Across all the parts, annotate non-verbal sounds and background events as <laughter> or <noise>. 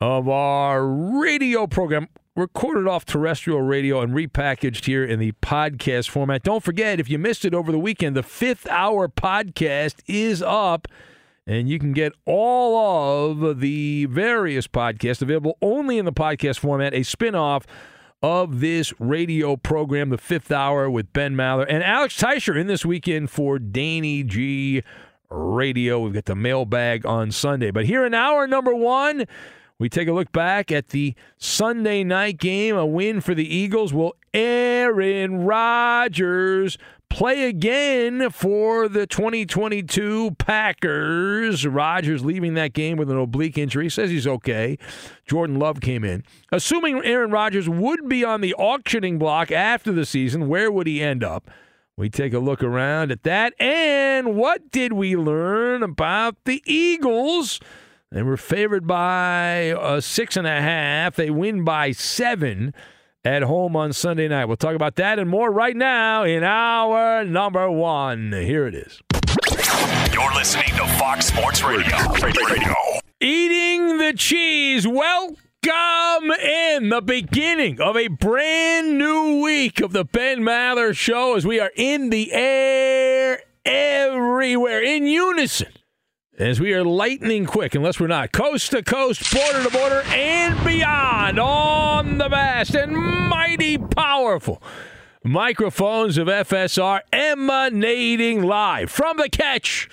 of our radio program, recorded off terrestrial radio and repackaged here in the podcast format. Don't forget, if you missed it over the weekend, the fifth hour podcast is up. And you can get all of the various podcasts available only in the podcast format, a spinoff of this radio program, The Fifth Hour with Ben Maller and Alex Teicher in this weekend for Danny G Radio. We've got the mailbag on Sunday. But here in hour number one, we take a look back at the Sunday night game, a win for the Eagles. Will Aaron Rodgers play again for the 2022 Packers? Rodgers leaving that game with an oblique injury. Says he's okay. Jordan Love came in. Assuming Aaron Rodgers would be on the auctioning block after the season, where would he end up? We take a look around at that. And what did we learn about the Eagles? They were favored by uh, six and a half. They win by seven at home on Sunday night. We'll talk about that and more right now in hour number one. Here it is. You're listening to Fox Sports Radio. Radio. Eating the cheese. Welcome in the beginning of a brand new week of the Ben Maller Show as we are in the air everywhere in unison as we are lightning quick, unless we're not, coast to coast, border to border, and beyond on the vast and mighty powerful microphones of FSR emanating live from the catch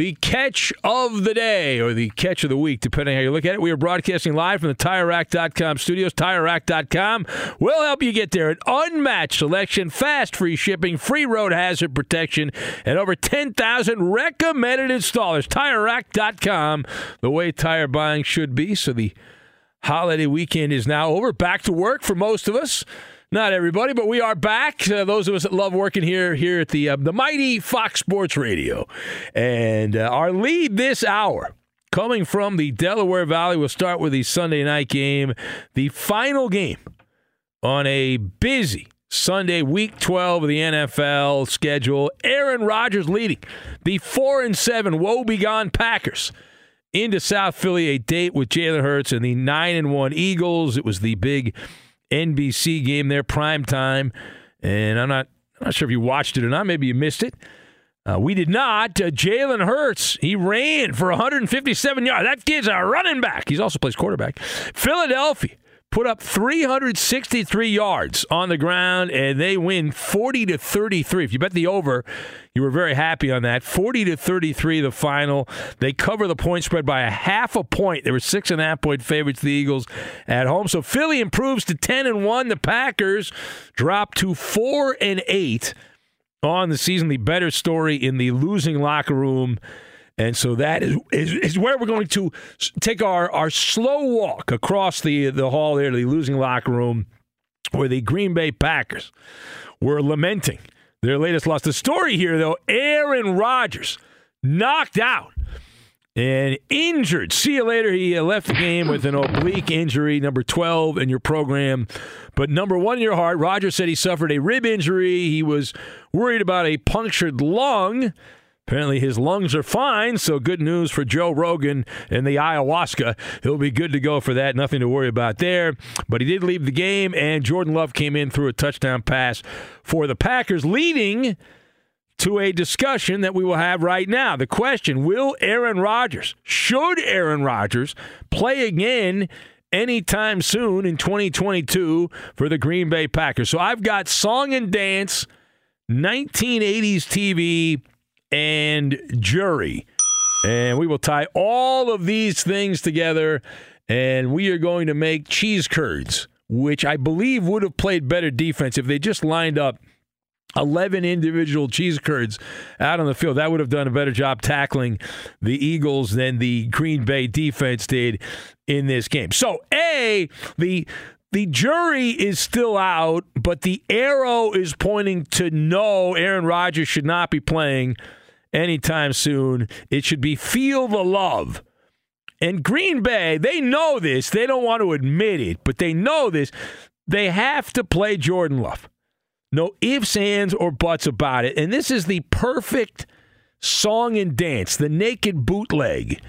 the catch of the day or the catch of the week, depending how you look at it. We are broadcasting live from the TireRack.com studios. TireRack.com will help you get there. An unmatched selection, fast free shipping, free road hazard protection, and over 10,000 recommended installers. TireRack.com, the way tire buying should be. So the holiday weekend is now over. Back to work for most of us. Not everybody, but we are back. Uh, those of us that love working here here at the uh, the mighty Fox Sports Radio, and uh, our lead this hour coming from the Delaware Valley. We'll start with the Sunday night game, the final game on a busy Sunday, Week 12 of the NFL schedule. Aaron Rodgers leading the four and seven woebegone Packers into South Philly, a date with Jalen Hurts and the nine and one Eagles. It was the big NBC game there, prime time. And I'm not, I'm not sure if you watched it or not. Maybe you missed it. Uh, we did not. Uh, Jalen Hurts, he ran for 157 yards. That kid's a running back. He's also plays quarterback. Philadelphia put up 363 yards on the ground, and they win 40 to 33. If you bet the over, you were very happy on that. 40 to 33, the final. They cover the point spread by a half a point. They were six and a half point favorites, the Eagles at home. So Philly improves to 10 and 1. The Packers drop to 4 and 8 on the season. The better story in the losing locker room. And so that is, is, is where we're going to take our, our slow walk across the, the hall there to the losing locker room where the Green Bay Packers were lamenting their latest loss. The story here, though, Aaron Rodgers knocked out and injured. See you later. He uh, left the game with an oblique injury, number 12 in your program. But number one in your heart, Rodgers said he suffered a rib injury. He was worried about a punctured lung. Apparently, his lungs are fine, so good news for Joe Rogan and the ayahuasca. He'll be good to go for that. Nothing to worry about there. But he did leave the game, and Jordan Love came in threw a touchdown pass for the Packers, leading to a discussion that we will have right now. The question Will Aaron Rodgers, should Aaron Rodgers play again anytime soon in 2022 for the Green Bay Packers? So I've got song and dance, 1980s TV and jury. And we will tie all of these things together, and we are going to make cheese curds, which I believe would have played better defense if they just lined up 11 individual cheese curds out on the field. That would have done a better job tackling the Eagles than the Green Bay defense did in this game. So, A, the the jury is still out, but the arrow is pointing to no, Aaron Rodgers should not be playing anytime soon. It should be feel the love. And Green Bay, they know this. They don't want to admit it, but they know this. They have to play Jordan Love. No ifs, ands, or buts about it. And this is the perfect song and dance, the naked bootleg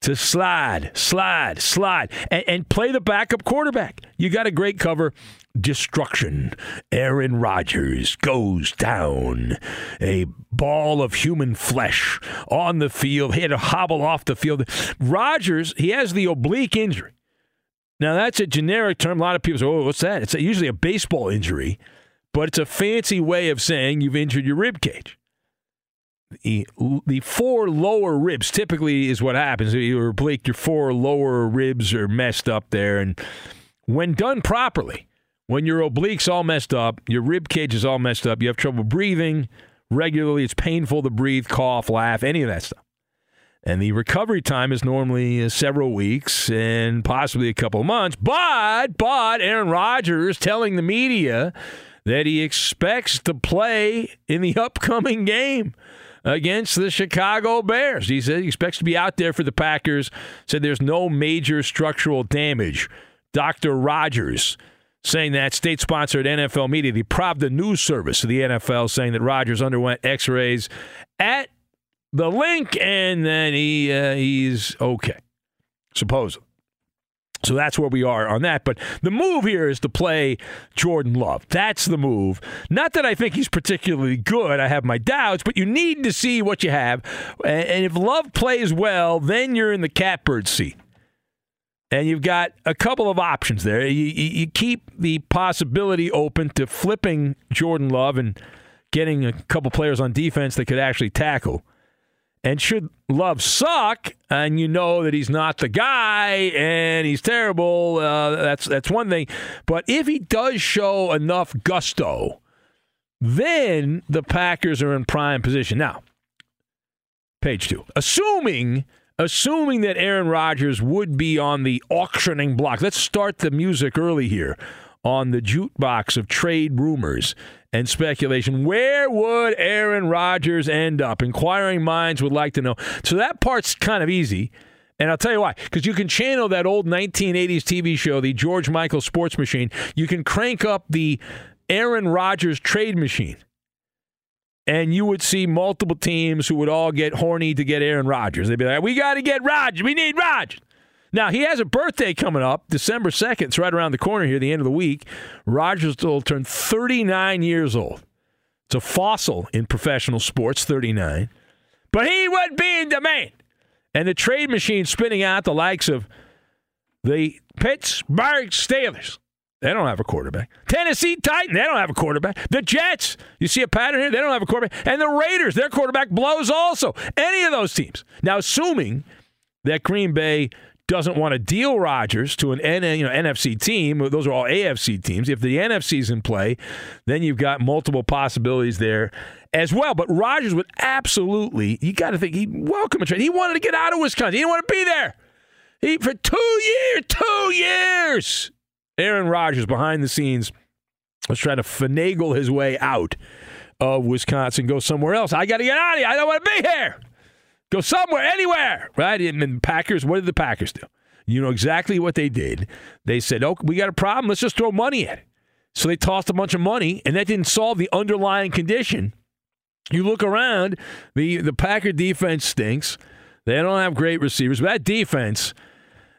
to slide, slide, slide, and, and, play the backup quarterback. You got a great cover. Destruction. Aaron Rodgers goes down. A ball of human flesh on the field. He had to hobble off the field. Rodgers, he has the oblique injury. Now, that's a generic term. A lot of people say, oh, what's that? It's usually a baseball injury, but it's a fancy way of saying you've injured your rib cage the, the four lower ribs typically is what happens. You're Blake, your four lower ribs are messed up there. And when done properly, when your obliques all messed up, your rib cage is all messed up, you have trouble breathing regularly, it's painful to breathe, cough, laugh, any of that stuff. And the recovery time is normally uh, several weeks and possibly a couple months. But, but Aaron Rodgers telling the media that he expects to play in the <laughs> upcoming game against the Chicago Bears. He said he expects to be out there for the Packers. Said there's no major structural damage. Dr. Rodgers saying that state sponsored NFL media, the Pravda News Service of the NFL, saying that Rodgers underwent x rays at the Linc and then he uh, he's okay, supposedly. So that's where we are on that. But the move here is to play Jordan Love. That's the move. Not that I think he's particularly good. I have my doubts, but you need to see what you have. And if Love plays well, then you're in the catbird seat. And you've got a couple of options there. You, you keep the possibility open to flipping Jordan Love and getting a couple players on defense that could actually tackle. And should Love suck, and you know that he's not the guy and he's terrible, uh, that's that's one thing. But if he does show enough gusto, then the Packers are in prime position. Now, page two. Assuming assuming that Aaron Rodgers would be on the auctioning block. Let's start the music early here on the jukebox of trade rumors and speculation. Where would Aaron Rodgers end up? Inquiring minds would like to know. So that part's kind of easy. And I'll tell you why. Because you can channel that old 1980s TV show, the George Michael Sports Machine. You can crank up the Aaron Rodgers trade machine. And you would see multiple teams who would all get horny to get Aaron Rodgers. They'd be like, we got to get Rodgers. We need Rodgers. Now, he has a birthday coming up, December 2nd. It's right around the corner here, the end of the week. Rodgers will turn 39 years old. It's a fossil in professional sports, 39. But he would be in demand. And the trade machine spinning out the likes of the Pittsburgh Steelers. They don't have a quarterback. Tennessee Titan, they don't have a quarterback. The Jets, you see a pattern here? They don't have a quarterback. And the Raiders, their quarterback blows also. Any of those teams. Now, assuming that Green Bay doesn't want to deal Rodgers to an N, you know, NFC team. Those are all AFC teams. If the NFC's in play, then you've got multiple possibilities there as well. But Rodgers would absolutely, you got to think, he'd welcome a trade. He wanted to get out of Wisconsin. He didn't want to be there. He For two years, two years, Aaron Rodgers behind the scenes was trying to finagle his way out of Wisconsin, go somewhere else. I got to get out of here. I don't want to be here. Go somewhere, anywhere, right? And Packers, what did the Packers do? You know exactly what they did. They said, "Oh, we got a problem. Let's just throw money at it." So they tossed a bunch of money, and that didn't solve the underlying condition. You look around, the the Packer defense stinks. They don't have great receivers. But that defense,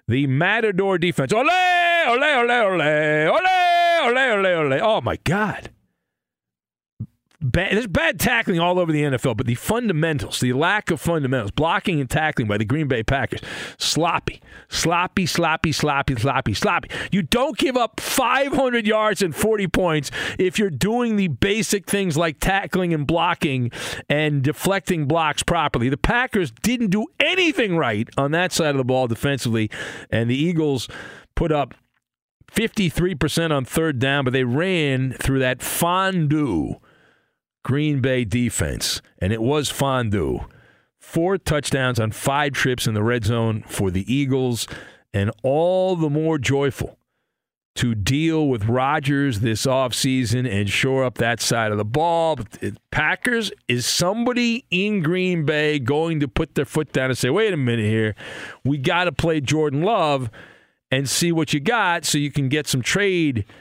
the Matador defense, ole, ole, ole, ole, ole, ole, ole, ole. Oh my God! Bad, there's bad tackling all over the NFL, but the fundamentals, the lack of fundamentals, blocking and tackling by the Green Bay Packers, sloppy, sloppy, sloppy, sloppy, sloppy, sloppy. You don't give up 500 yards and 40 points if you're doing the basic things like tackling and blocking and deflecting blocks properly. The Packers didn't do anything right on that side of the ball defensively, and the Eagles put up 53% on third down, but they ran through that fondue Green Bay defense, and it was fondue. Four touchdowns on five trips in the red zone for the Eagles, and all the more joyful to deal with Rodgers this offseason and shore up that side of the ball. Packers, is somebody in Green Bay going to put their foot down and say, wait a minute here, we got to play Jordan Love and see what you got so you can get some trade –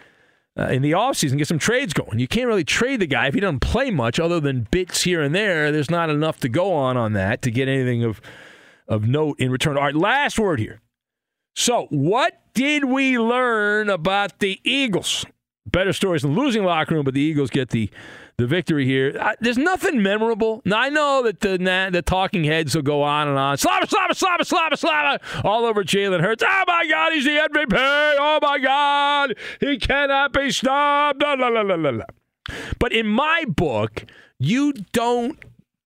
uh, in the offseason, get some trades going. You can't really trade the guy if he doesn't play much other than bits here and there. There's not enough to go on on that to get anything of, of note in return. All right, last word here. So, what did we learn about the Eagles? Better stories than losing locker room, but the Eagles get the the victory here. Uh, there's nothing memorable. Now, I know that the the talking heads will go on and on. Slava, Slava, Slava, Slava, Slava, all over Jalen Hurts. Oh my God, he's the MVP. Oh my God, he cannot be stopped. La, la, la, la, la. But in my book, you don't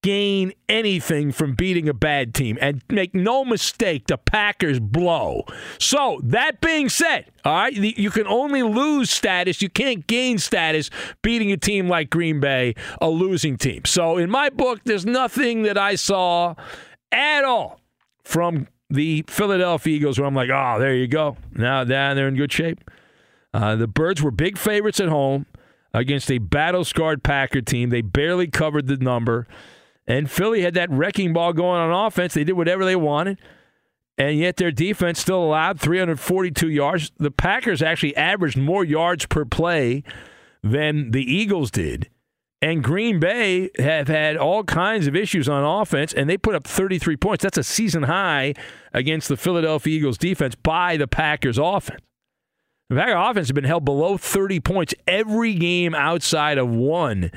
gain anything from beating a bad team. And make no mistake, the Packers blow. So, that being said, all right, you can only lose status. You can't gain status beating a team like Green Bay, a losing team. So, in my book, there's nothing that I saw at all from the Philadelphia Eagles where I'm like, oh, there you go. Now, now they're in good shape. Uh, the Birds were big favorites at home against a battle scarred Packer team. They barely covered the number. And Philly had that wrecking ball going on offense. They did whatever they wanted. And yet their defense still allowed 342 yards. The Packers actually averaged more yards per play than the Eagles did. And Green Bay have had all kinds of issues on offense, and they put up 33 points. That's a season high against the Philadelphia Eagles defense by the Packers offense. The Packers offense has been held below 30 points every game outside of one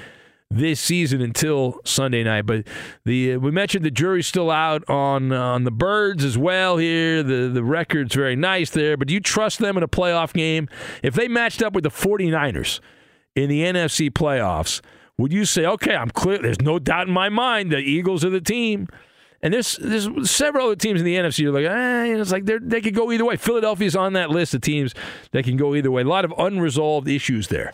this season until Sunday night. But the uh, we mentioned the jury's still out on on the Birds as well here. The the record's very nice there, but do you trust them in a playoff game? If they matched up with the 49ers in the NFC playoffs, would you say, "Okay, I'm clear, there's no doubt in my mind the Eagles are the team?" And there's there's several other teams in the NFC. You're like, eh, it's like they they could go either way. Philadelphia's on that list of teams that can go either way. A lot of unresolved issues there.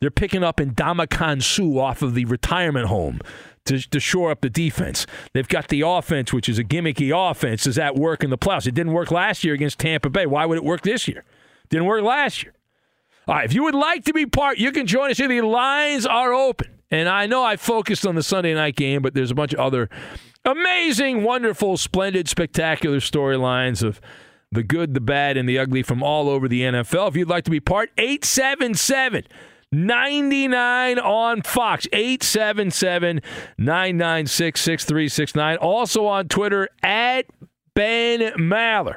They're picking up Ndamukong Suh off of the retirement home to, to shore up the defense. They've got the offense, which is a gimmicky offense. Does that work in the playoffs? It didn't work last year against Tampa Bay. Why would it work this year? Didn't work last year. All right, if you would like to be part, you can join us here. The lines are open. And I know I focused on the Sunday night game, but there's a bunch of other amazing, wonderful, splendid, spectacular storylines of the good, the bad, and the ugly from all over the NFL. If you'd like to be part, 877 99 on Fox. 877 996 6369. Also on Twitter at Ben Maller.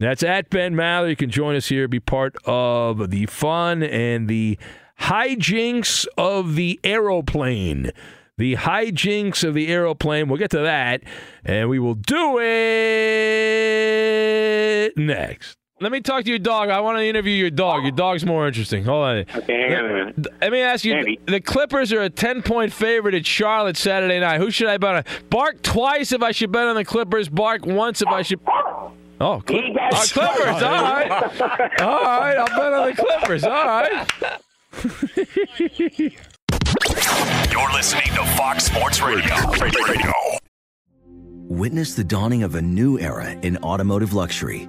That's at Ben Maller. You can join us here, be part of the fun and the hijinks of the aeroplane. The hijinks of the aeroplane. We'll get to that, and we will do it next. Let me talk to your dog. I want to interview your dog. Your dog's more interesting. Hold on. Okay, hang on a minute. Let me ask you: Andy. the Clippers are a ten-point favorite at Charlotte Saturday night. Who should I bet on? Bark twice if I should bet on the Clippers. Bark once if I should. Oh, Clip- He uh, Clippers! All right, <laughs> all right. I'll bet on the Clippers. All right. You're listening to Fox Sports Radio. Radio. Witness the dawning of a new era in automotive luxury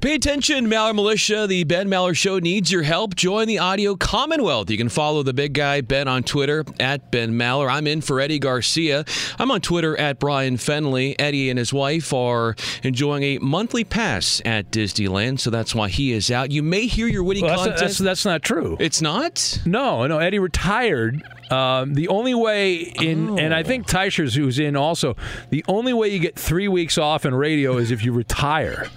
Pay attention, Maller Militia. The Ben Maller Show needs your help. Join the audio Commonwealth. You can follow the big guy, Ben, on Twitter at Ben Maller. I'm in for Eddie Garcia. I'm on Twitter at Brian Fenley. Eddie and his wife are enjoying a monthly pass at Disneyland, so that's why he is out. You may hear your witty Well, that's, content. that's, that's not true. it's not? No, no. Eddie retired. Um, the only way in, and I think Teicher's who's in also. The only way you get three weeks off in radio is if you retire.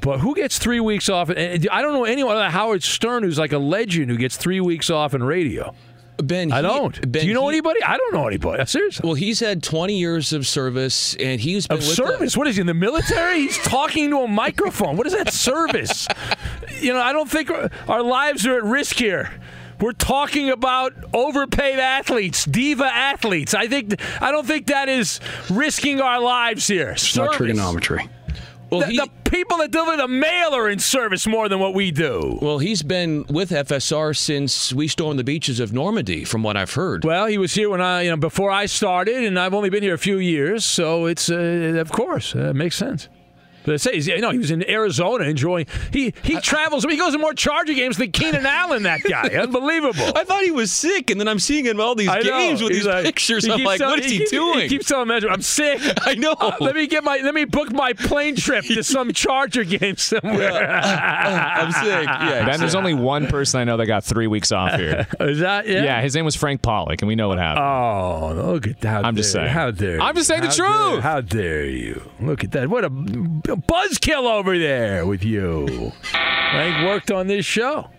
But who gets three weeks off? And I don't know anyone. other than Howard Stern, who's like a legend, who gets three weeks off in radio. Ben, I he- don't. Ben, Do you know he- anybody? I don't know anybody. Seriously. Well, he's had 20 years of service, and he's been Of with service? What is he in the military? He's talking to a microphone. What is that service? you know, I don't think our, our lives are at risk here. We're talking about overpaid athletes, diva athletes. I think I don't think that is risking our lives here. It's not trigonometry. Well, the, he- the people that deliver the mail are in service more than what we do. Well, he's been with FSR since we stormed the beaches of Normandy, from what I've heard. Well, he was here when I, you know, before I started, and I've only been here a few years, so it's, uh, of course, uh, it makes sense. But they say he's, you know, he was in Arizona enjoying. He he travels. He goes to more Charger games than Keenan Allen. That guy, <laughs> unbelievable. I thought he was sick, and then I'm seeing him all these I know. games with He's these like- pictures. he I'm keeps like, telling- what is he, keeps- doing? He keeps telling me, I'm sick. <laughs> I know. Uh, let me get my let me book my plane trip to some <laughs> Charger game somewhere. I'm sick. Yeah, Ben, there's only one person I know that got three weeks off here. Is that yeah? Yeah, his name was Frank Pollock, and we know what happened. Oh, look at that! I'm just saying. How dare? I'm just saying the How dare- truth. how dare you? Look at that! What a, a buzzkill over there with you. Frank worked on this show.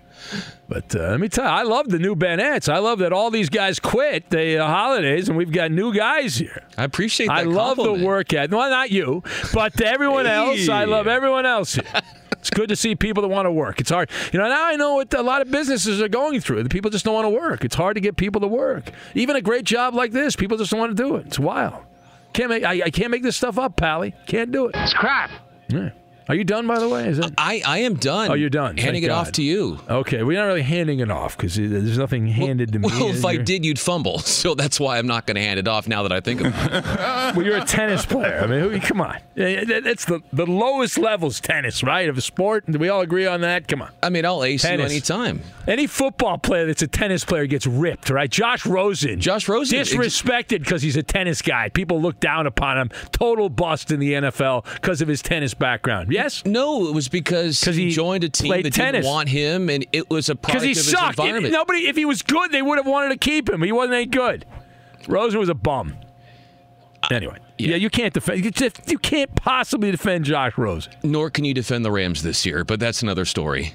But uh, let me tell you, I love the new Bennett's. I love that all these guys quit the uh, holidays, and we've got new guys here. I appreciate that I love compliment. the work ethic. Well, not you, but everyone else. I love everyone else. here. It's good to see people that want to work. It's hard. You know, now I know what a lot of businesses are going through. The people just don't want to work. It's hard to get people to work. Even a great job like this, people just don't want to do it. It's wild. Can't make. I, I can't make this stuff up, Pally. Can't do it. It's crap. Are you done, by the way? Is it? I, I am done. Oh, you're done. Handing Thank it off to you. Okay, we're not really handing it off because there's nothing handed to me. Well, if I there? did, you'd fumble. <laughs> So that's why I'm not going to hand it off now that I think about it. <laughs> well, you're a tennis player. I mean, come on. Yeah, that- That's the, the lowest levels tennis, right, of a sport. Do we all agree on that? Come on. I mean, I'll ace Tennis. you anytime. Any football player that's a tennis player gets ripped, right? Josh Rosen. Josh Rosen. Disrespected because he's a tennis guy. People look down upon him. Total bust in the NFL because of his tennis background. Yes? No, it was because he, joined a team that tennis. didn't want him, and it was a product he of his sucked. environment. Nobody, if he was good, they would have wanted to keep him. He wasn't any good. Rosen was a bum. Anyway, yeah, you can't defend. You can't possibly defend Josh Rosen. Nor can you defend the Rams this year, but that's another story.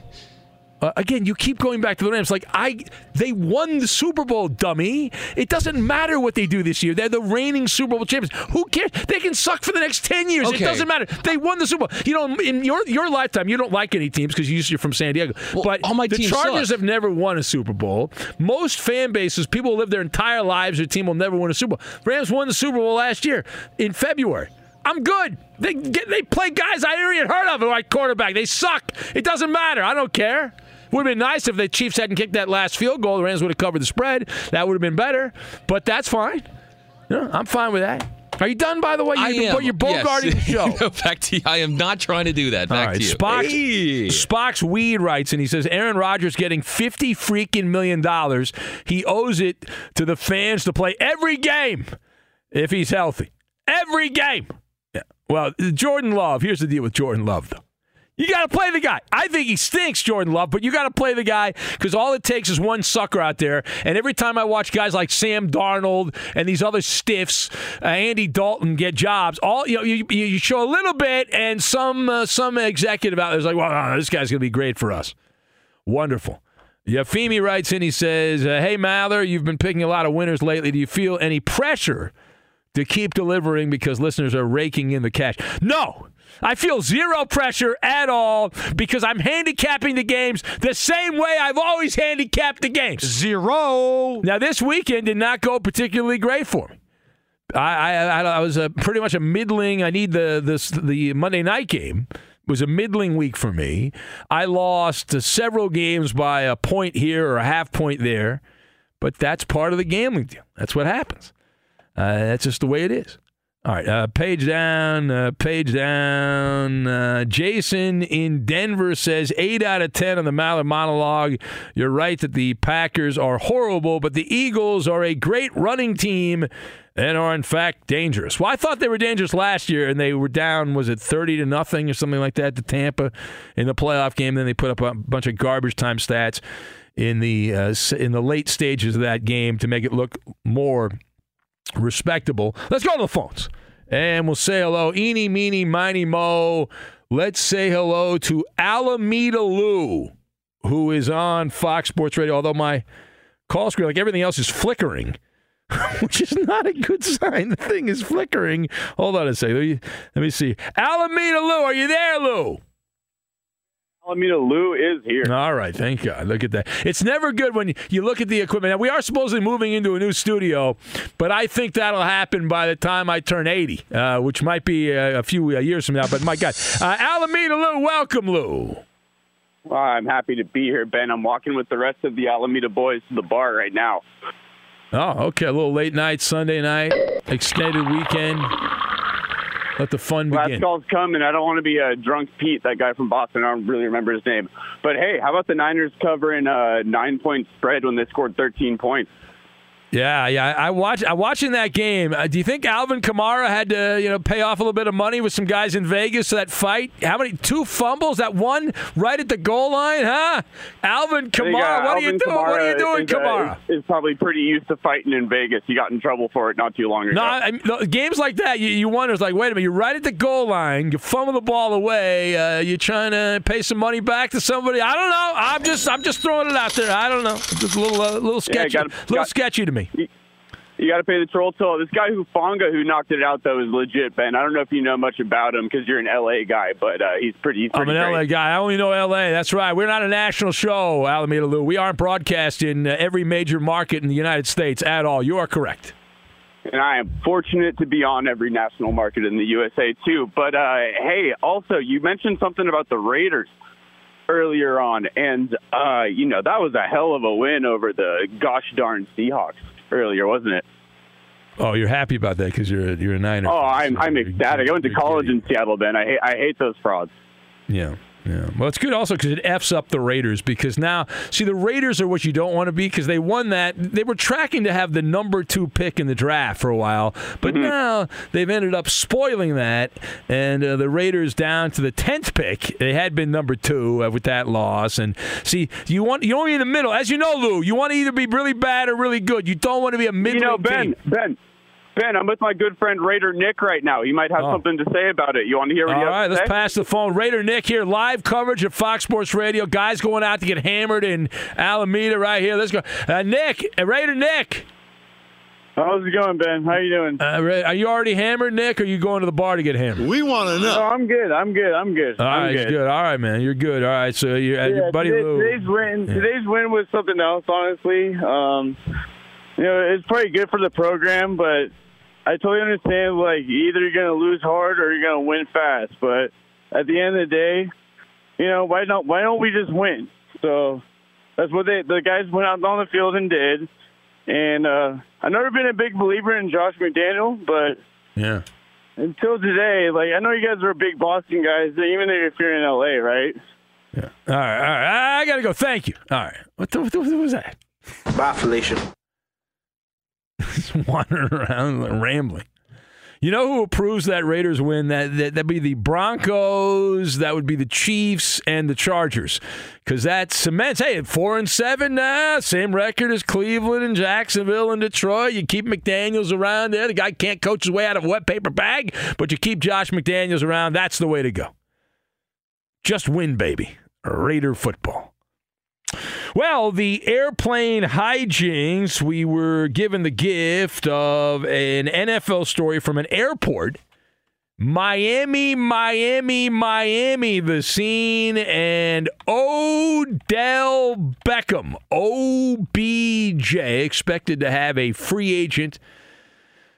Uh, again, you keep going back to the Rams. Like I, they won the Super Bowl, dummy. It doesn't matter what they do this year. They're the reigning Super Bowl champions. Who cares? They can suck for the next ten years. It doesn't matter. They won the Super Bowl. You know, in your your lifetime, you don't like any teams because you're from San Diego. but all my the Chargers suck. have never won a Super Bowl. Most fan bases, people who live their entire lives, their team will never win a Super Bowl. Rams won the Super Bowl last year in February. I'm good. They get, they play guys I never even heard of like quarterback. They suck. It doesn't matter. I don't care. Would have been nice if the Chiefs hadn't kicked that last field goal. The Rams would have covered the spread. That would have been better. But that's fine. Yeah, I'm fine with that. Are you done, by the way? You, I am. You're bogarting yes. the show. <laughs> No, back to you. I am not trying to do that. Back All right, to you. Spock's, Hey. Spock's Weed writes, and he says Aaron Rodgers getting 50 freaking million dollars. He owes it to the fans to play every game if he's healthy. Every game. Yeah. Well, Jordan Love, here's the deal with Jordan Love, though. You got to play the guy. I think he stinks, Jordan Love, but you got to play the guy because all it takes is one sucker out there. And every time I watch guys like Sam Darnold and these other stiffs, uh, Andy Dalton get jobs, all you know, you, you show a little bit, and some uh, some executive out there's like, well, no, this guy's going to be great for us. Wonderful. Yafimi writes in. He says, uh, "Hey Maller, you've been picking a lot of winners lately. Do you feel any pressure to keep delivering because listeners are raking in the cash?" No, I feel zero pressure at all because I'm handicapping the games the same way I've always handicapped the games. Zero. Now this weekend did not go particularly great for me. I I, I was a, pretty much a middling. I need the this the Monday night game was a middling week for me. I lost several games by a point here or a half point there, but that's part of the gambling deal. That's what happens. Uh, that's just the way it is. All right, uh, page down, uh, page down. Uh, Jason in Denver says eight out of ten on the Mallard monologue. You're right that the Packers are horrible, but the Eagles are a great running team and are in fact dangerous. Well, I thought they were dangerous last year, and they were down. Was it thirty to nothing or something like that to Tampa in the playoff game? Then they put up a bunch of garbage time stats in the uh, in the late stages of that game to make it look more respectable. Let's go to the phones. And we'll say hello. Eeny, meeny, miny, mo. Let's say hello to Alameda Lou, who is on Fox Sports Radio. Although my call screen, like everything else, is flickering, <laughs> which is not a good sign. The thing is flickering. Hold on a second. Let me, let me see. Alameda Lou, are you there, Lou? Alameda Lou is here. All right, thank God. Look at that. It's never good when you look at the equipment. Now, we are supposedly moving into a new studio, but I think that'll happen by the time I turn 80, uh, which might be uh, a few uh, years from now. But my God. Uh, Alameda Lou, welcome, Lou. Well, I'm happy to be here, Ben. I'm walking with the rest of the Alameda boys to the bar right now. Oh, okay. A little late night, Sunday night, extended weekend. Let the fun Last begin. call's coming. I don't want to be a drunk Pete, that guy from Boston. I don't really remember his name. But hey, how about the Niners covering a nine point spread when they scored 13 points? Yeah, yeah. I watch. I watching that game. Uh, do you think Alvin Kamara had to, you know, pay off a little bit of money with some guys in Vegas for that fight? How many two fumbles? That one right at the goal line, huh? Alvin think, uh, Kamara, what are you doing? what are you doing, is, uh, Kamara? Is, is probably pretty used to fighting in Vegas. He got in trouble for it not too long ago. No, I mean, no, games like that, you, you wonder, it's like, wait a minute, you're right at the goal line, you fumble the ball away, uh, you're trying to pay some money back to somebody. I don't know. I'm just, I'm just throwing it out there. I don't know. Just a little, uh, little sketchy, gotta- little got- sketchy to me. You got to pay the troll toll. This guy Hufanga who knocked it out though is legit, Ben. I don't know if you know much about him because you're an LA guy, but uh, he's pretty. He's I'm an great. LA guy. I only know LA. That's right. We're not a national show, Alameda Lou. We aren't broadcast in uh, every major market in the United States at all. You are correct. and I am fortunate to be on every national market in the USA too. But uh, hey, also you mentioned something about the Raiders earlier on, and uh, you know that was a hell of a win over the gosh darn Seahawks earlier, wasn't it? Oh, you're happy about that because you're a, you're a Niner. Oh, I'm I'm ecstatic. I went to college in Seattle, Ben. I hate I hate those frauds. Yeah. Yeah. Well, it's good also because it f's up the Raiders because now, see, the Raiders are what you don't want to be because they won that. They were tracking to have the number two pick in the draft for a while, but now they've ended up spoiling that, and uh, the Raiders down to the tenth pick. They had been number two uh, with that loss, and see, you want you only in the middle, as you know, Lou. You want to either be really bad or really good. You don't want to be a middling You know, Ben, team. Ben, Ben, I'm with my good friend Raider Nick right now. He might have Oh. something to say about it. You want to hear what All he has right, to let's say? pass the phone. Raider Nick here, live coverage at Fox Sports Radio. Guys going out to get hammered in Alameda right here. Let's go. Uh, Nick, uh, Raider Nick. How's it going, Ben? How you doing? Uh, are you already hammered, Nick, or are you going to the bar to get hammered? We want to know. No, I'm good. I'm good. I'm good. All right, I'm good. good. All right, man. You're good. All right, so you're, uh, Yeah, your buddy today- Lou. Today's win. Yeah. Today's win was something else. Honestly, um, you know, it's probably good for the program, but I totally understand. Like, either you're gonna lose hard or you're gonna win fast. But at the end of the day, you know, why don't why don't we just win? So that's what they the guys went out on the field and did. And uh, I've never been a big believer in Josh McDaniel, but Yeah. until today, like I know you guys are big Boston guys, even if you're in LA, right? Yeah. All right, all right. I got to go. Thank you. All right. What, the, what, what was that? Bye, Felicia. <laughs> Just wandering around rambling. You know who approves that Raiders win? That, that that'd be the Broncos. That would be the Chiefs and the Chargers, because that cements. Hey, four and seven now, same record as Cleveland and Jacksonville and Detroit. You keep McDaniels around there. The guy can't coach his way out of a wet paper bag, but you keep Josh McDaniels around. That's the way to go. Just win, baby. Raider football. Well, the airplane hijinks, we were given the gift of an NFL story from an airport. Miami, Miami, Miami, the scene, and Odell Beckham, OBJ, expected to have a free agent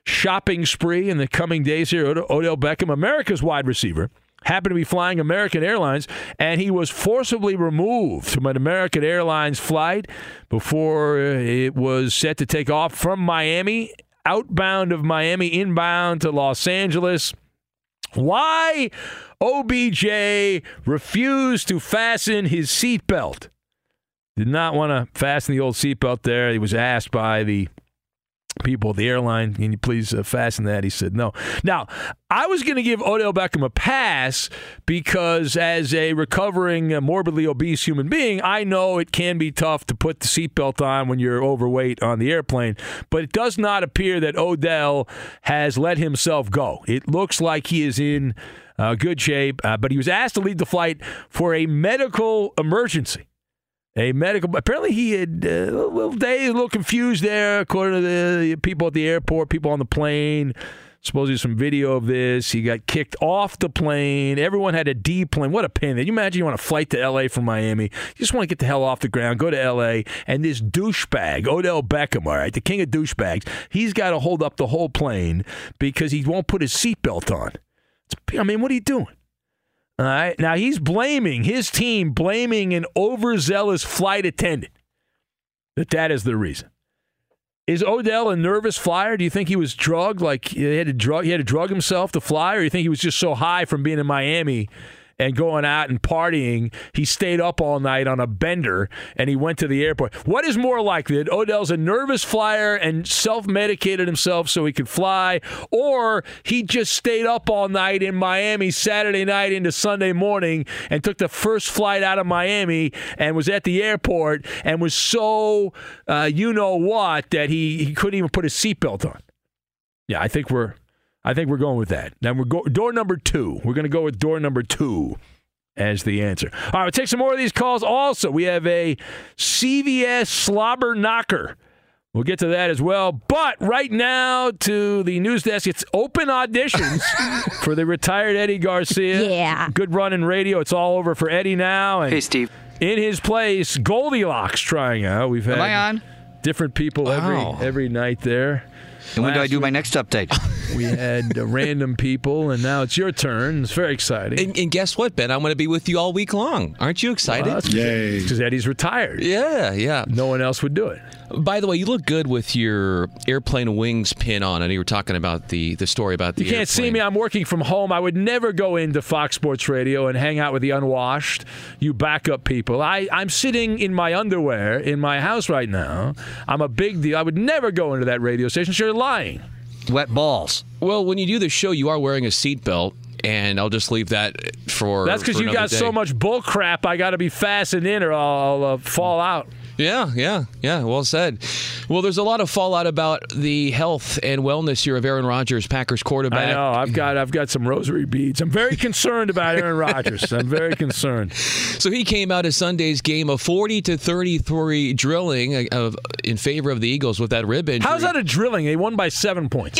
shopping spree in the coming days here. Od- Odell Beckham, America's wide receiver, happened to be flying American Airlines, and he was forcibly removed from an American Airlines flight before uh, it was set to take off from Miami, outbound of Miami, inbound to Los Angeles. Why OBJ refused to fasten his seatbelt? Did not want to fasten the old seatbelt there. He was asked by the people the airline, can you please uh, fasten that? He said no. Now, I was going to give Odell Beckham a pass because, as a recovering uh, morbidly obese human being, I know it can be tough to put the seatbelt on when you're overweight on the airplane. But it does not appear that Odell has let himself go. It looks like he is in uh, good shape, uh, but he was asked to leave the flight for a medical emergency a medical. Apparently, he had uh, a little day, a little confused there, according to the people at the airport, people on the plane. Supposedly, some video of this. He got kicked off the plane. Everyone had a D plane. What a pain! Can you imagine you want to flight to L.A. from Miami? You just want to get the hell off the ground, go to L.A. And this douchebag, Odell Beckham, all right, the king of douchebags, he's got to hold up the whole plane because he won't put his seatbelt on. It's, I mean, what are you doing? All right. Now he's blaming his team, blaming an overzealous flight attendant. That that is the reason. Is Odell a nervous flyer? Do you think he was drugged? Like he had to drug he had to drug himself to fly, or you think he was just so high from being in Miami and going out and partying, he stayed up all night on a bender and he went to the airport. What is more likely that Odell's a nervous flyer and self medicated himself so he could fly, or he just stayed up all night in Miami Saturday night into Sunday morning and took the first flight out of Miami and was at the airport and was so uh, you know what that he, he couldn't even put his seatbelt on? Yeah, I think we're I think we're going with that. Now we're go- door number two. We're going to go with door number two as the answer. All right, we'll take some more of these calls. Also, we have a CVS slobber knocker. We'll get to that as well. But right now, to the news desk, it's open auditions <laughs> for the retired Eddie Garcia. Yeah. Good run in radio. It's all over for Eddie now. And Hey, Steve. In his place, Goldilocks trying out. We've had Am I on? different people Wow. every every night there. And when do I do my next update? <laughs> we had uh, random people, and now it's your turn. It's very exciting. And, and guess what, Ben? I'm going to be with you all week long. Aren't you excited? Yay! Because Eddie's retired. Yeah, yeah. No one else would do it. By the way, you look good with your airplane wings pin on. and you were talking about the the story about the You can't see me. I'm working from home. I would never go into Fox Sports Radio and hang out with the unwashed, you backup people. I, I'm sitting in my underwear in my house right now. I'm a big deal. I would never go into that radio station. So you're lying. Wet balls. Well, when you do the show, you are wearing a seatbelt, and I'll just leave that for. That's because you another got so much bull crap. I got to be fastened in or I'll, I'll uh, fall out. Yeah, yeah, yeah. Well said. Well, there's a lot of fallout about the health and wellness here of Aaron Rodgers, Packers quarterback. I know. I've got I've got some rosary beads. I'm very concerned about Aaron Rodgers. I'm very concerned. <laughs> So he came out of Sunday's game a 40 to 33 drilling uh, of, in favor of the Eagles with that rib injury. How's that a drilling? They won by seven points.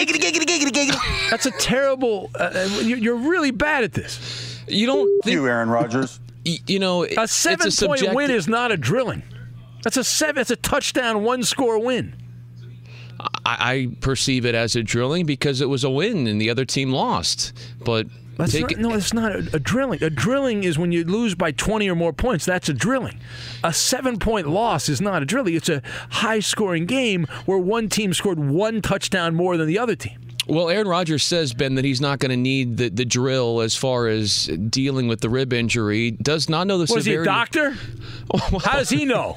That's a terrible. Uh, uh, you- you're really bad at this. You don't think you, Aaron Rodgers? You know, a seven point subjective- win is not a drilling. That's a seven. It's a touchdown, one score win. I, I perceive it as a drilling because it was a win and the other team lost. But That's not, it, no, it's not a, a drilling. A drilling is when you lose by 20 or more points. That's a drilling. A seven point loss is not a drilling. It's a high scoring game where one team scored one touchdown more than the other team. Well, Aaron Rodgers says, Ben, that he's not going to need the, the drill as far as dealing with the rib injury. Does not know the Was he a severity. doctor? <laughs> How does he know?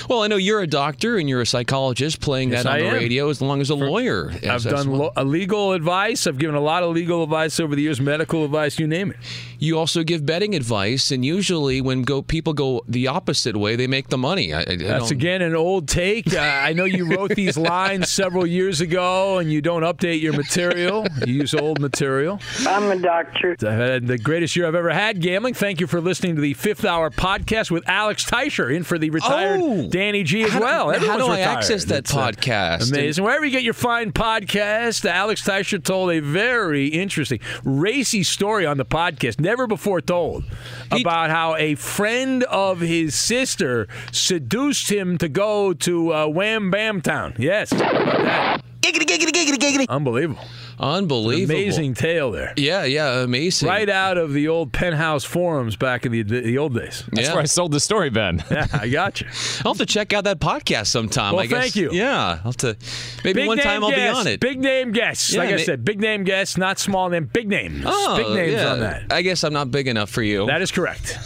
Well, I know you're a doctor and you're a psychologist playing Yes, that on I the am. radio as long as a lawyer. I've as- as done well. lo- legal advice. I've given a lot of legal advice over the years, medical advice, you name it. You also give betting advice, and usually when go people go the opposite way, they make the money. I, I That's again an old take. Uh, I know you wrote these <laughs> lines several years ago, and you don't update your material. You use old material. I'm a doctor. I've had the greatest year I've ever had gambling. Thank you for listening to the Fifth Hour podcast with Alex Teicher, in for the retired Oh! Danny G as How do- well. how do I retired. access that It's, uh, podcast? amazing. Wherever you get your fine podcast, Alex Teicher told a very interesting, racy story on the podcast, never before told, about how a friend of his sister seduced him to go to uh, Wham Bam Town. Yes. How about that? Giggity, giggity, giggity, giggity. Unbelievable. Unbelievable. Amazing tale there. Yeah, yeah, amazing. Right out of the old penthouse forums back in the the old days. That's where I sold the story, Ben. <laughs> Yeah, I got you. I'll have to check out that podcast sometime. Well, I guess. thank you. Yeah, I'll have to. Maybe Big one name time I'll be on it. Big name guests. Yeah, like I said, big name guests, not small name, big names. Oh, big names yeah. on that. I guess I'm not big enough for you. That is correct.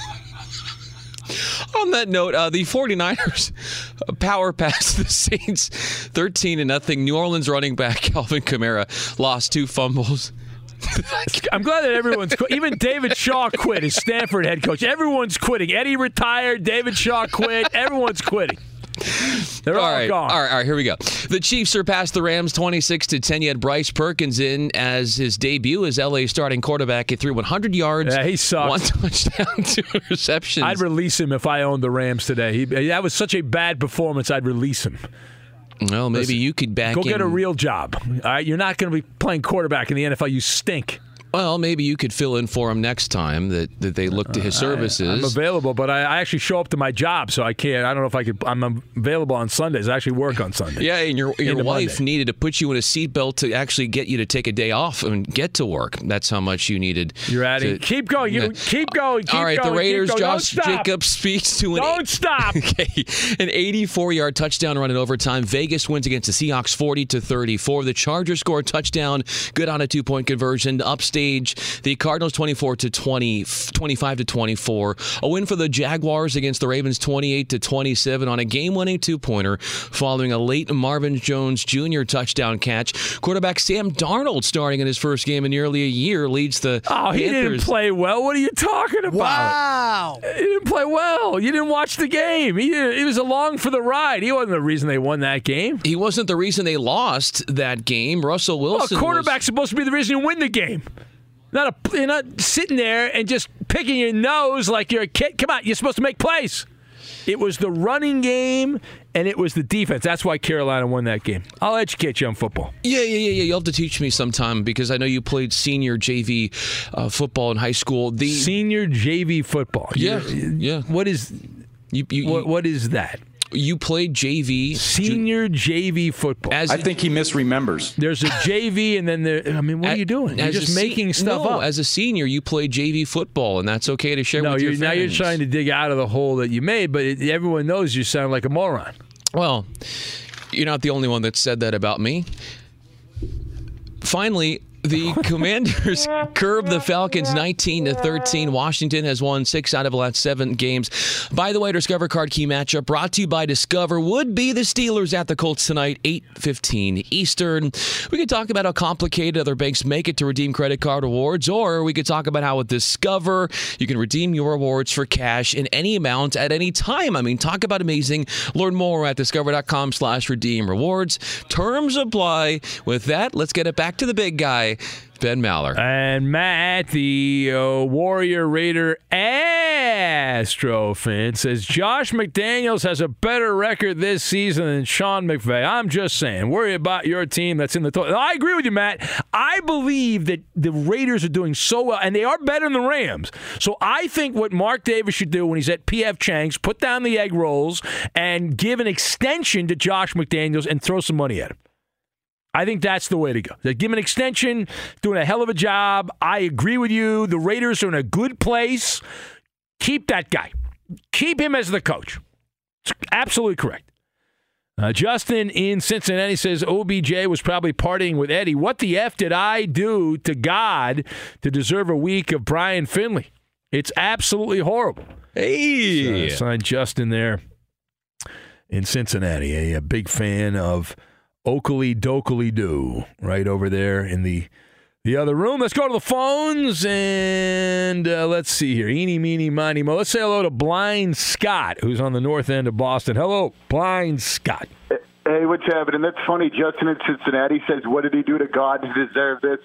On that note, uh, the 49ers <laughs> power past the Saints 13 to nothing. New Orleans running back <laughs> Alvin Kamara lost two fumbles. <laughs> I'm glad that everyone's quit. Even David Shaw quit as Stanford head coach. Everyone's quitting. Eddie retired. David Shaw quit. Everyone's quitting. <laughs> They're all, right, gone. all right, all right. Here we go. The Chiefs surpassed the Rams 26 to 10. You had Bryce Perkins in as his debut as LA starting quarterback. He threw 100 yards. Yeah, he sucks. One <laughs> touchdown, two receptions. I'd release him if I owned the Rams today. He, that was such a bad performance. I'd release him. well, maybe Listen, you could back Go in. get a real job. All right, you're not going to be playing quarterback in the NFL. You stink. Well, maybe you could fill in for him next time that, that they look to his uh, services. I, am available, but I, I, actually show up to my job, so I can't. I don't know if I could. I'm available on Sundays. I actually work on Sundays. Yeah, and your your wife Monday. needed to put you in a seatbelt to actually get you to take a day off and get to work. That's how much you needed. You're at to, it. Keep going. You keep going. Keep going. All right, going, the Raiders. Josh Jacobs speaks to an. Don't stop. <laughs> Okay, an 84-yard touchdown run in overtime. Vegas wins against the Seahawks, 40 to 34. The Chargers score a touchdown. Good on a two-point conversion. Upstage the Cardinals 24 to 20, 25 to 24. A win for the Jaguars against the Ravens 28 to 27 on a game-winning two-pointer following a late Marvin Jones Jr. touchdown catch. Quarterback Sam Darnold starting in his first game in nearly a year leads the Oh, he Panthers. didn't play well. What are you talking about? Wow. He didn't play well. You didn't watch the game. He, he was along for the ride. He wasn't the reason they won that game. He wasn't the reason they lost that game. Russell Wilson Well, quarterback's was- supposed to be the reason you win the game. Not a, you're not sitting there and just picking your nose like you're a kid. Come on, you're supposed to make plays. It was the running game and it was the defense. That's why Carolina won that game. I'll educate you on football. Yeah, yeah, yeah, yeah. You'll have to teach me sometime because I know you played senior JV uh, football in high school. The senior JV football. Yeah, yeah. What is you? you what, what is that? You played JV, senior JV football. As I think he misremembers. There's a JV, and then there. I mean, what are you doing? You're just se- making stuff no, up. As a senior, you played JV football, and that's okay to share no, with your you're, now you're trying to dig out of the hole that you made, but it, everyone knows you sound like a moron. Well, you're not the only one that said that about me. Finally, the <laughs> Commanders <laughs> curb the Falcons 19 to 13. Washington has won six out of the last seven games. By the way, Discover Card Key matchup brought to you by Discover would be the Steelers at the Colts tonight, 8:15 Eastern. We could talk about how complicated other banks make it to redeem credit card rewards, or we could talk about how with Discover you can redeem your rewards for cash in any amount at any time. I mean, talk about amazing. Learn more at discover.com/slash redeem rewards. Terms apply. With that, let's get it back to the big guy. Ben Maller. And Matt, the uh, Warrior Raider Astro fan, says Josh McDaniels has a better record this season than Sean McVay. I'm just saying, worry about your team that's in the. To- I agree with you, Matt. I believe that the Raiders are doing so well, and they are better than the Rams. So I think what Mark Davis should do when he's at PF Chang's, put down the egg rolls and give an extension to Josh McDaniels and throw some money at him. I think that's the way to go. They give him an extension, doing a hell of a job. I agree with you. The Raiders are in a good place. Keep that guy. Keep him as the coach. It's absolutely correct. Uh, Justin in Cincinnati says OBJ was probably partying with Eddie. What the F did I do to God to deserve a week of Brian Finley? It's absolutely horrible. Hey. So, signed Justin there in Cincinnati, a, a big fan of Oakley Dokley Do right over there in the the other room. Let's go to the phones and uh, let's see here. Eeny, meeny, miny, mo. Let's say hello to Blind Scott, who's on the north end of Boston. Hello, Blind Scott. Hey, what's happening? That's funny. Justin in Cincinnati says, "What did he do to God to deserve this?"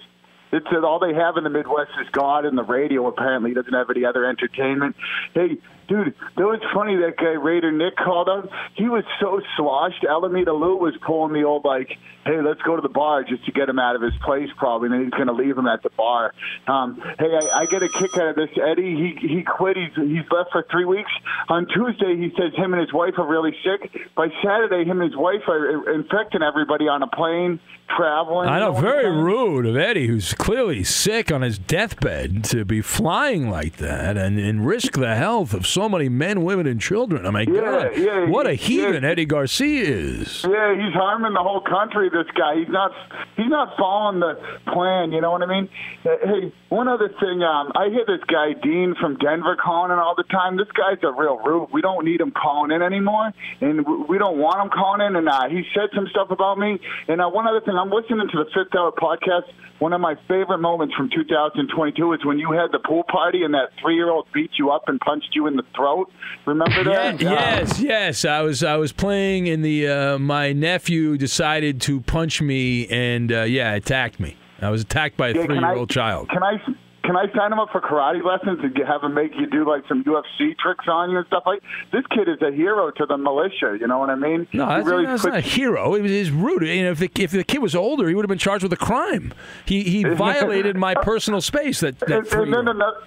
It's uh, all they have in the Midwest is God and the radio. Apparently, he doesn't have any other entertainment. Hey, dude, that was funny. That guy Raider Nick called up. He was so sloshed. Alameda Lou was pulling the old like, "Hey, let's go to the bar just to get him out of his place, probably." And then he's going to leave him at the bar. Um, hey, I, I get a kick out of this. Eddie, he he quit. He's he's left for three weeks. On Tuesday, he says him and his wife are really sick. By Saturday, him and his wife are infecting everybody on a plane, traveling. I know, very rude of Eddie, who's clearly sick on his deathbed, to be flying like that and, and risk the health of so many men, women, and children. Oh, my Yeah, God. yeah, what a yeah. heathen Eddie Garcia is. Yeah, he's harming the whole country. This guy, he's not, he's not following the plan. You know what I mean? Uh, Hey, one other thing. Um, I hear this guy Dean from Denver calling in all the time. This guy's a real rube. We don't need him calling in anymore, and we don't want him calling in. And uh, he said some stuff about me. And uh, one other thing, I'm listening to the Fifth Hour podcast. One of my favorite moments from 2022 is when you had the pool party and that three-year-old beat you up and punched you in the throat. Remember that? Yeah, yes, yes. I was I was playing, and the uh, my nephew decided to punch me, and uh, yeah, attacked me. I was attacked by a Yeah, three year old child. Can I can can I sign him up for karate lessons and have him make you do like some UFC tricks on you and stuff like? This kid is a hero to the militia. You know what I mean? No, He that's, really that's not a hero. It was his rude. You know, if the, if the kid was older, he would have been charged with a crime. He he <laughs> violated my personal space. That that and, three and then another,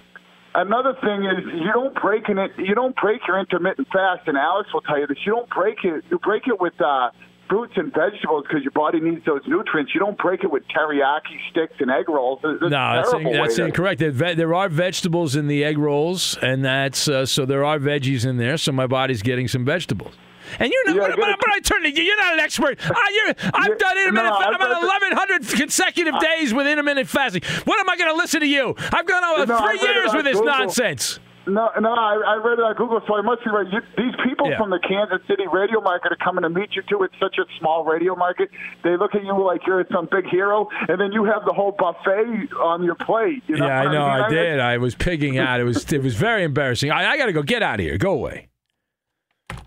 another thing is you don't break in it. You don't break your intermittent fast, and Alex will tell you this. You don't break it. You break it with uh, fruits and vegetables because your body needs those nutrients. You don't break it with teriyaki sticks and egg rolls. That's No, that's, way that's incorrect. There, there are vegetables in the egg rolls, and that's uh, so there are veggies in there. So my body's getting some vegetables. And you're not. but, but, but I turn to you. You're not an expert. <laughs> Uh, you're, I've done intermittent. no, I'm on done- 1,100 consecutive days with intermittent fasting. What am I going to listen to you? I've gone over No, three years with this Google. nonsense. No, no, I, I read it on Google, so I must be right. You, these people Yeah. from the Kansas City radio market are coming to meet you too. It's such a small radio market. They look at you like you're some big hero, and then you have the whole buffet on your plate. You know yeah, I what know. mean? I did. I was pigging out. It was it was very embarrassing. I, I got to go. Get out of here. Go away.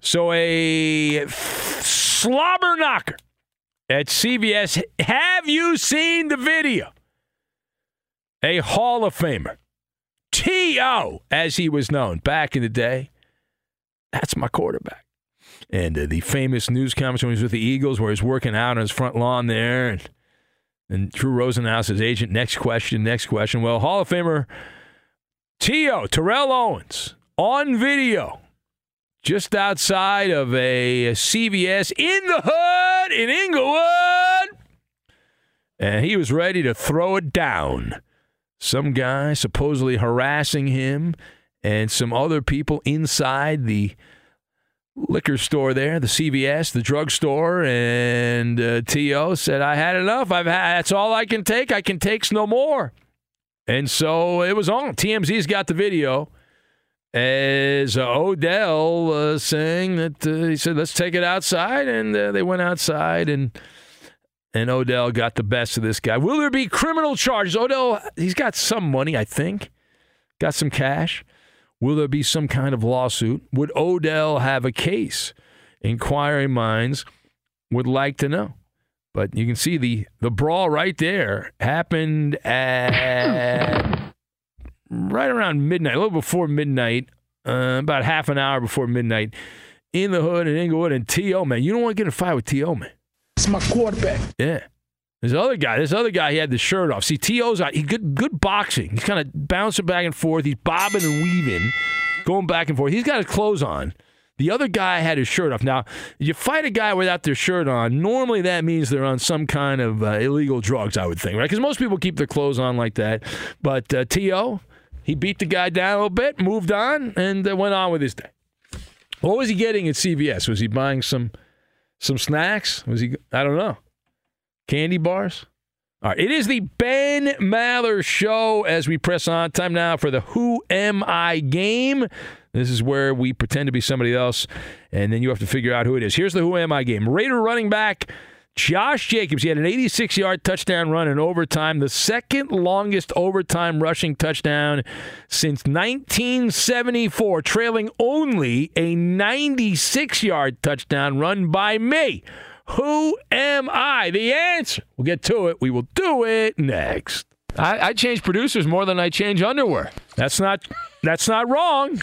So a slobber knocker at CVS. Have you seen the video? A Hall of Famer, T.O., as he was known back in the day. That's my quarterback. And uh, the famous news conference when he was with the Eagles, where he's working out on his front lawn there, and and Drew Rosenhaus, his agent, next question, next question. Well, Hall of Famer T.O. Terrell Owens on video just outside of a CVS in the hood in Inglewood. And he was ready to throw it down. Some guy supposedly harassing him and some other people inside the liquor store there, the CVS, the drugstore, and uh, T.O. said, I had enough. I've had, that's all I can take. I can take no more. And so it was on. TMZ's got the video as Odell uh, saying that uh, he said, let's take it outside. And uh, they went outside and and Odell got the best of this guy. Will there be criminal charges? Odell, he's got some money, I think, got some cash. Will there be some kind of lawsuit? Would Odell have a case? Inquiring minds would like to know. But you can see the the brawl right there happened at right around midnight, a little before midnight, uh, about half an hour before midnight, in the hood in Inglewood. And T.O., man, you don't want to get in a fight with T.O., man. It's my quarterback. Yeah. This other guy, this other guy, he had the shirt off. See, T.O.'s out. He good, good boxing. He's kind of bouncing back and forth. He's bobbing and weaving, going back and forth. He's got his clothes on. The other guy had his shirt off. Now, you fight a guy without their shirt on. Normally, that means they're on some kind of uh, illegal drugs. I would think, right? Because most people keep their clothes on like that. But uh, T.O. he beat the guy down a little bit, moved on, and uh, went on with his day. What was he getting at CVS? Was he buying some some snacks? Was he? I don't know. Candy bars. All right. It is the Ben Maller Show as we press on. Time now for the Who Am I game. This is where we pretend to be somebody else, and then you have to figure out who it is. Here's the Who Am I game. Raider running back Josh Jacobs. He had an 86 yard touchdown run in overtime, the second longest overtime rushing touchdown since 1974, trailing only a 96 yard touchdown run by me. Who am I? The answer. We'll get to it. We will do it next. I, I change producers more than I change underwear. That's not that's not wrong.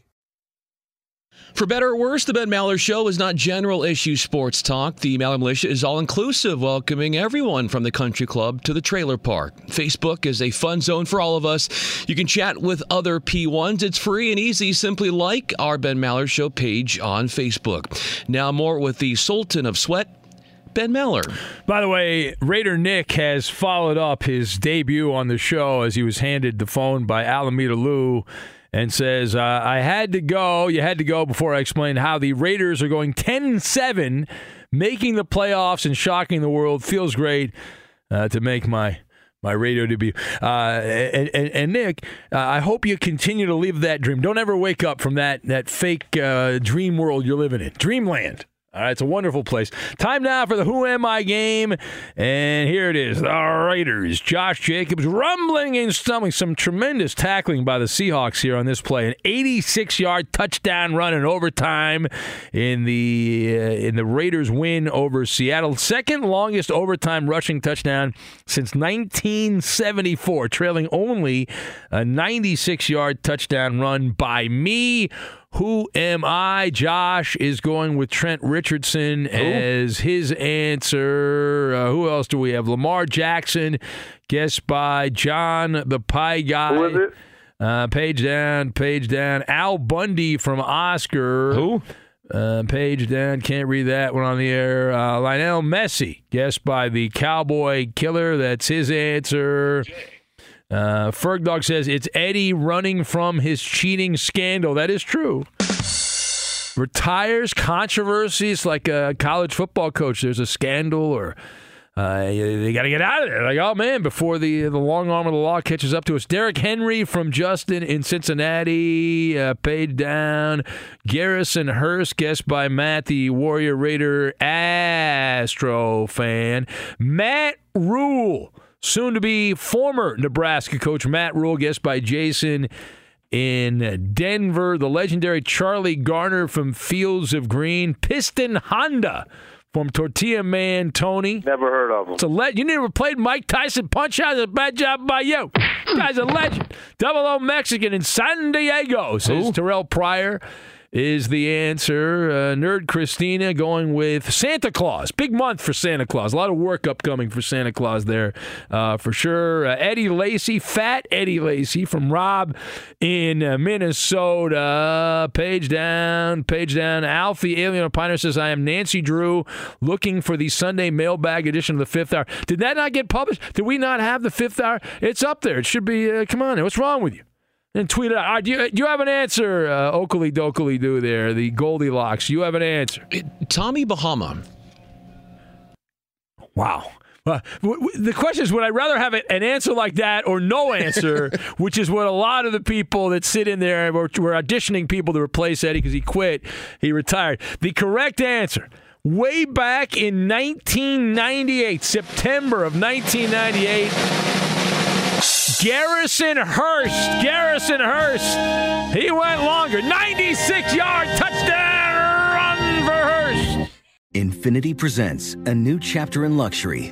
For better or worse, the Ben Maller Show is not general issue sports talk. The Maller Militia is all inclusive, welcoming everyone from the country club to the trailer park. Facebook is a fun zone for all of us. You can chat with other P1s. It's free and easy. Simply like our Ben Maller Show page on Facebook. Now, more with the Sultan of Sweat, Ben Maller. By the way, Raider Nick has followed up his debut on the show as he was handed the phone by Alameda Lou and says, uh, I had to go. You had to go before I explained how the Raiders are going 10 7, making the playoffs and shocking the world. Feels great uh, to make my. My radio debut, uh, and, and, and, Nick, uh, I hope you continue to live that dream. Don't ever wake up from that that fake uh, dream world you're living in, dreamland. All right, it's a wonderful place. Time now for the Who Am I game. And here it is. The Raiders. Josh Jacobs rumbling and stumbling. Some tremendous tackling by the Seahawks here on this play. An 86 yard touchdown run in overtime in the uh, in the Raiders win over Seattle. Second longest overtime rushing touchdown since 1974, trailing only a 96 yard touchdown run by me. Who am I? Josh is going with Trent Richardson Ooh. as his answer. Uh, who else do we have? Lamar Jackson, guessed by John the Pie Guy. Who is it? Uh, page down, page down. Al Bundy from Oscar. Who? Uh, page down, can't read that one on the air. Uh, Lionel Messi, guessed by the Cowboy Killer. That's his answer. Uh, Ferg Dog says it's Eddie running from his cheating scandal. That is true. Retires controversies like a college football coach. There's a scandal or uh, they got to get out of there. Like, oh man, before the the long arm of the law catches up to us. Derrick Henry from Justin in Cincinnati, uh, paid down. Garrison Hearst guessed by Matt, the Warrior Raider Astro fan. Matt Rhule Soon to be former Nebraska coach Matt Rhule, guessed by Jason in Denver. The legendary Charlie Garner from Fields of Green. Piston Honda from Tortilla Man Tony. Never heard of him. It's a le- you never played Mike Tyson Punch Out. It's a bad job by you. guy's a legend. Double O Mexican in San Diego, says Ooh. Terrelle Pryor is the answer. Uh, Nerd Christina going with Santa Claus. Big month for Santa Claus. A lot of work upcoming for Santa Claus there uh, for sure. Uh, Eddie Lacy, Fat Eddie Lacy from Rob in uh, Minnesota. Page down, page down. Alfie Alien Opiner says, I am Nancy Drew looking for the Sunday mailbag edition of the fifth hour. Did that not get published? Did we not have the fifth hour? It's up there. It should be. Uh, come on. What's wrong with you? And tweet it out. Right, do, you, do you have an answer, uh, Oakley Dokley do there, the Goldilocks? You have an answer. Tommy Bahama. Wow. Uh, w- w- the question is, would I rather have an answer like that or no answer, <laughs> which is what a lot of the people that sit in there were, were auditioning people to replace Eddie because he quit, he retired. The correct answer, way back in 1998, September of 1998, Garrison Hearst. Garrison Hearst. He went longer. 96 yard touchdown run for Hearst. Infiniti presents a new chapter in luxury,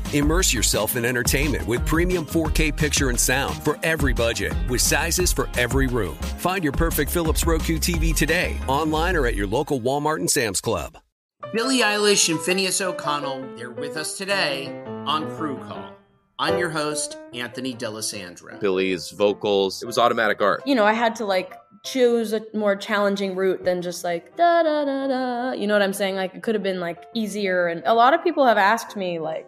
Immerse yourself in entertainment with premium 4K picture and sound for every budget, with sizes for every room. Find your perfect Philips Roku TV today, online or at your local Walmart and Sam's Club. Billie Eilish and Finneas O'Connell, they're with us today on Crew Call. I'm your host, Anthony D'Alessandro. Billie's vocals, it was automatic art. You know, I had to like choose a more challenging route than just like da da da da. You know what I'm saying? Like it could have been like easier. And a lot of people have asked me like,